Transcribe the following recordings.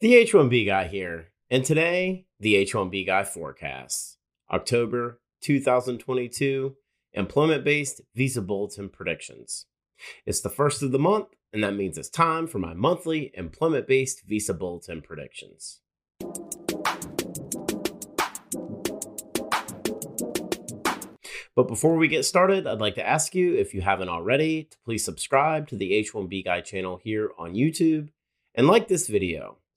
The H1B guy here, and today, the H1B guy forecast. October 2022 employment based visa bulletin predictions. It's the first of the month, and that means it's time for my monthly employment based visa bulletin predictions. But before we get started, I'd like to ask you, if you haven't already, to please subscribe to the H1B Guy channel here on YouTube and like this video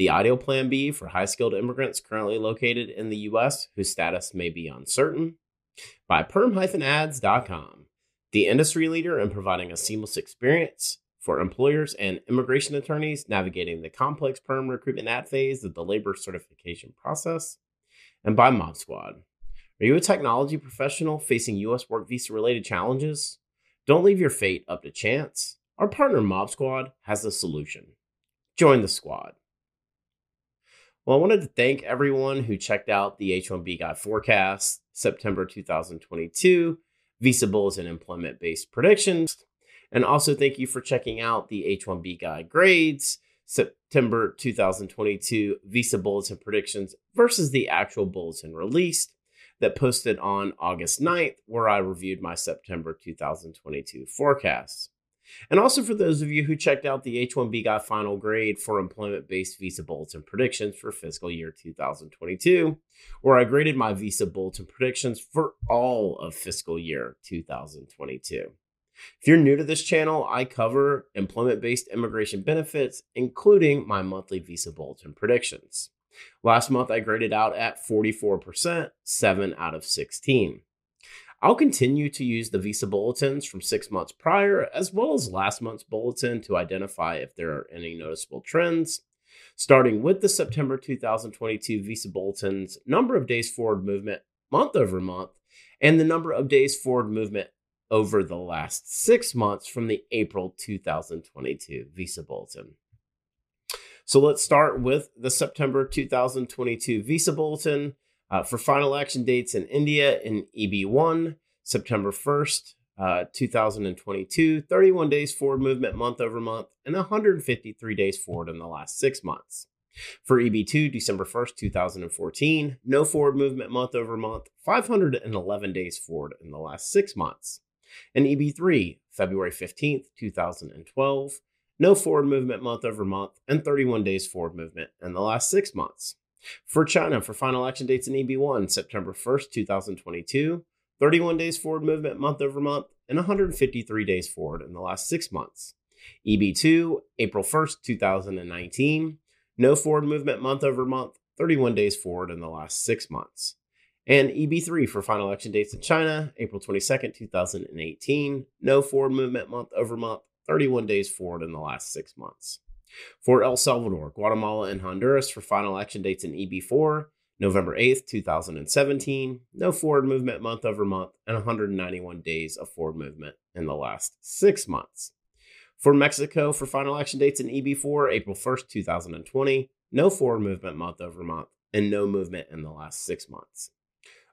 the ideal plan B for high skilled immigrants currently located in the U.S. whose status may be uncertain, by perm-ads.com, the industry leader in providing a seamless experience for employers and immigration attorneys navigating the complex perm recruitment ad phase of the labor certification process, and by Mob Squad are you a technology professional facing U.S. work visa related challenges? Don't leave your fate up to chance. Our partner Mob Squad has the solution. Join the squad. Well, I wanted to thank everyone who checked out the H1B Guy forecast, September 2022, Visa Bulletin Employment Based Predictions, and also thank you for checking out the H1B Guy grades, September 2022 Visa Bulletin Predictions versus the actual bulletin released that posted on August 9th, where I reviewed my September 2022 forecasts. And also for those of you who checked out the H1B Guy final grade for employment based visa bulletin predictions for fiscal year 2022, where I graded my visa bulletin predictions for all of fiscal year 2022. If you're new to this channel, I cover employment based immigration benefits, including my monthly visa bulletin predictions. Last month, I graded out at 44%, 7 out of 16. I'll continue to use the Visa bulletins from six months prior, as well as last month's bulletin to identify if there are any noticeable trends. Starting with the September 2022 Visa bulletins, number of days forward movement month over month, and the number of days forward movement over the last six months from the April 2022 Visa bulletin. So let's start with the September 2022 Visa Bulletin uh, for final action dates in India in EB1, September 1st, uh, 2022, 31 days forward movement month over month, and 153 days forward in the last six months. For EB2, December 1st, 2014, no forward movement month over month, 511 days forward in the last six months. And EB3, February 15th, 2012, no forward movement month over month, and 31 days forward movement in the last six months. For China, for final action dates in EB1, September 1st, 2022, 31 days forward movement month over month, and 153 days forward in the last six months. EB2, April 1st, 2019, no forward movement month over month, 31 days forward in the last six months. And EB3 for final action dates in China, April 22nd, 2018, no forward movement month over month, 31 days forward in the last six months. For El Salvador, Guatemala, and Honduras for final action dates in EB4, November 8th, 2017, no forward movement month over month, and 191 days of forward movement in the last six months. For Mexico, for final action dates in EB4, April 1st, 2020, no forward movement month over month, and no movement in the last six months.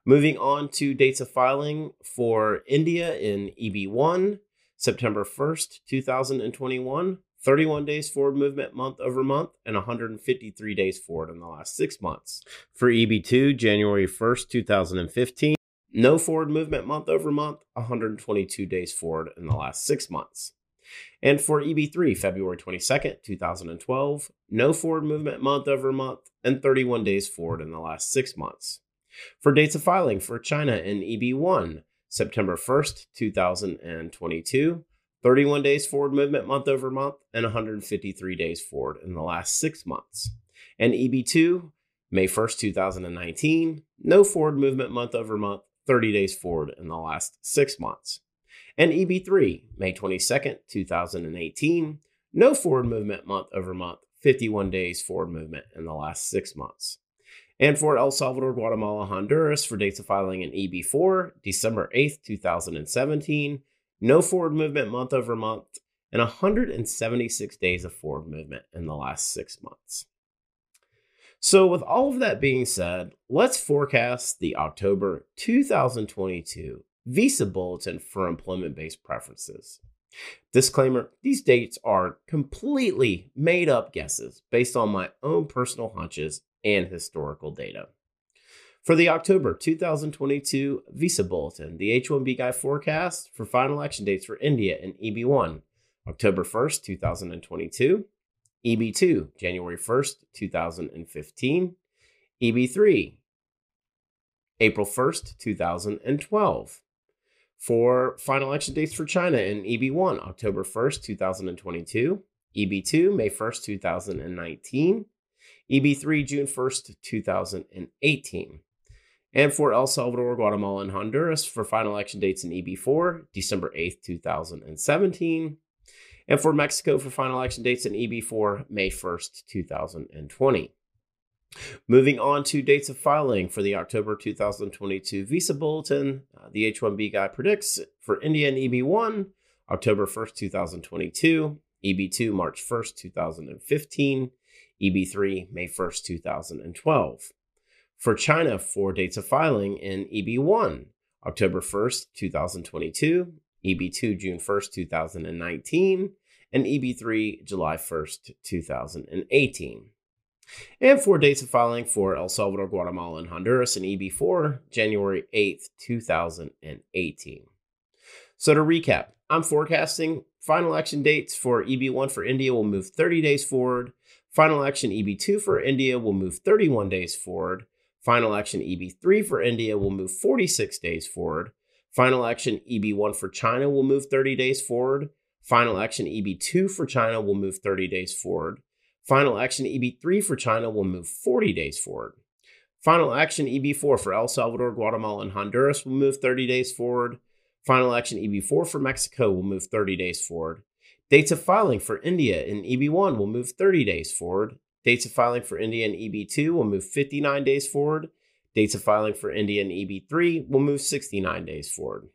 Moving on to dates of filing for India in EB1, September 1st, 2021, 31 days forward movement month over month, and 153 days forward in the last six months. For EB2, January 1st, 2015, no forward movement month over month, 122 days forward in the last six months. And for EB3, February 22nd, 2012, no forward movement month over month, and 31 days forward in the last six months. For dates of filing for China in EB1, September 1st, 2022, 31 days forward movement month over month, and 153 days forward in the last six months. And EB2, May 1st, 2019, no forward movement month over month, 30 days forward in the last six months. And EB3, May 22nd, 2018, no forward movement month over month, 51 days forward movement in the last six months. And for El Salvador, Guatemala, Honduras, for dates of filing in EB4, December 8th, 2017, no forward movement month over month, and 176 days of forward movement in the last six months. So, with all of that being said, let's forecast the October 2022 Visa Bulletin for Employment Based Preferences. Disclaimer these dates are completely made up guesses based on my own personal hunches and historical data. For the October 2022 Visa Bulletin, the H 1B Guy forecast for final action dates for India and EB1 October 1st, 2022, EB2 January 1st, 2015, EB3 April 1st, 2012. For final action dates for China in EB1 October 1st, 2022, EB2 May 1st, 2019, EB3 June 1st, 2018. And for El Salvador, Guatemala, and Honduras for final action dates in EB4, December 8th, 2017. And for Mexico for final action dates in EB4, May 1st, 2020. Moving on to dates of filing for the October 2022 Visa Bulletin, uh, the H 1B guy predicts for India and EB1, October 1st, 2022, EB2, March 1st, 2015, EB3, May 1st, 2012. For China, for dates of filing in EB1, October 1st, 2022, EB2, June 1st, 2019, and EB3, July 1st, 2018. And for dates of filing for El Salvador, Guatemala, and Honduras in EB4, January 8th, 2018. So to recap, I'm forecasting final action dates for EB1 for India will move 30 days forward, Final action EB2 for India will move 31 days forward. Final action EB3 for India will move 46 days forward. Final action EB1 for China will move 30 days forward. Final action EB2 for China will move 30 days forward. Final action EB3 for China will move 40 days forward. Final action EB4 for El Salvador, Guatemala, and Honduras will move 30 days forward. Final action EB4 for Mexico will move 30 days forward. Dates of filing for India in EB1 will move 30 days forward. Dates of filing for India and EB2 will move 59 days forward. Dates of filing for India and EB3 will move 69 days forward.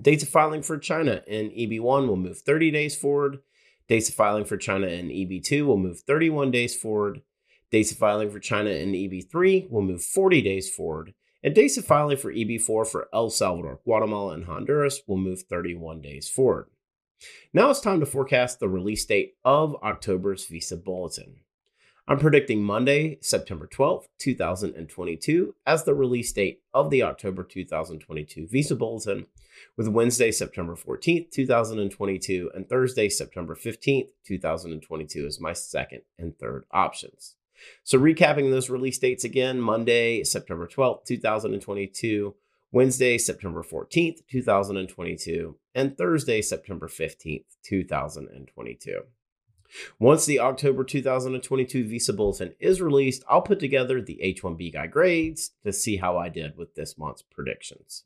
Dates of filing for China and EB1 will move 30 days forward. Dates of filing for China and EB2 will move 31 days forward. Dates of filing for China and EB3 will move 40 days forward. And dates of filing for EB4 for El Salvador, Guatemala, and Honduras will move 31 days forward. Now it's time to forecast the release date of October's Visa Bulletin. I'm predicting Monday, September 12th, 2022, as the release date of the October 2022 Visa Bulletin, with Wednesday, September 14th, 2022, and Thursday, September 15th, 2022, as my second and third options. So, recapping those release dates again Monday, September 12th, 2022, Wednesday, September 14th, 2022, and Thursday, September 15th, 2022. Once the October 2022 Visa Bulletin is released, I'll put together the H1B Guy grades to see how I did with this month's predictions.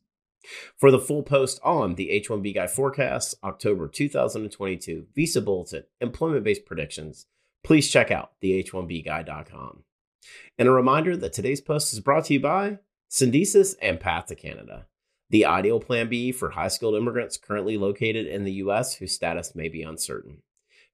For the full post on the H1B Guy forecasts, October 2022 Visa Bulletin employment based predictions, please check out the H1BGuy.com. And a reminder that today's post is brought to you by Syndesus and Path to Canada, the ideal plan B for high skilled immigrants currently located in the U.S. whose status may be uncertain.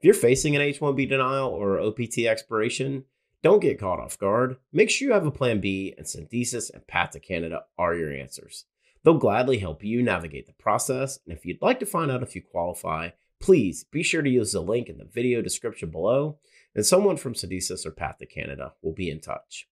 You're facing an H 1B denial or OPT expiration, don't get caught off guard. Make sure you have a plan B, and Syndesus and Path to Canada are your answers. They'll gladly help you navigate the process, and if you'd like to find out if you qualify, please be sure to use the link in the video description below, and someone from Syndesus or Path to Canada will be in touch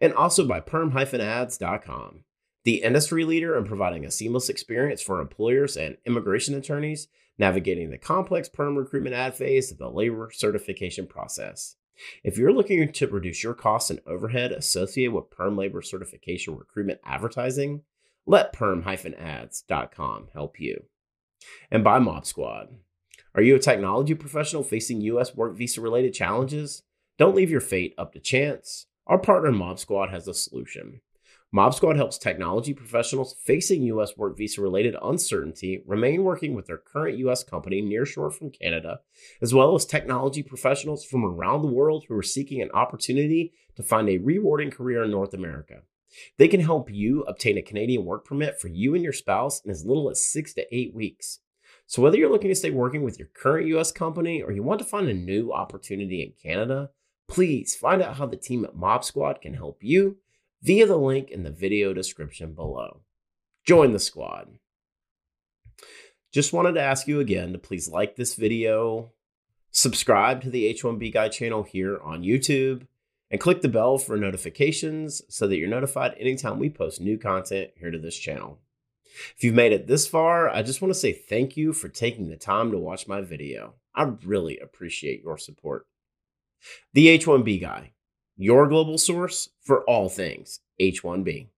and also by perm-ads.com, the industry leader in providing a seamless experience for employers and immigration attorneys navigating the complex perm recruitment ad phase of the labor certification process. If you're looking to reduce your costs and overhead associated with perm labor certification recruitment advertising, let perm-ads.com help you. And by Mob Squad. Are you a technology professional facing U.S. work visa related challenges? Don't leave your fate up to chance. Our partner Mob Squad has a solution. Mob Squad helps technology professionals facing U.S. work visa related uncertainty remain working with their current U.S. company nearshore from Canada, as well as technology professionals from around the world who are seeking an opportunity to find a rewarding career in North America. They can help you obtain a Canadian work permit for you and your spouse in as little as six to eight weeks. So, whether you're looking to stay working with your current U.S. company or you want to find a new opportunity in Canada, please find out how the team at Mob Squad can help you via the link in the video description below. Join the squad. Just wanted to ask you again to please like this video, subscribe to the H1B Guy channel here on YouTube, and click the bell for notifications so that you're notified anytime we post new content here to this channel. If you've made it this far, I just want to say thank you for taking the time to watch my video. I really appreciate your support. The H1B Guy your global source for all things H1B.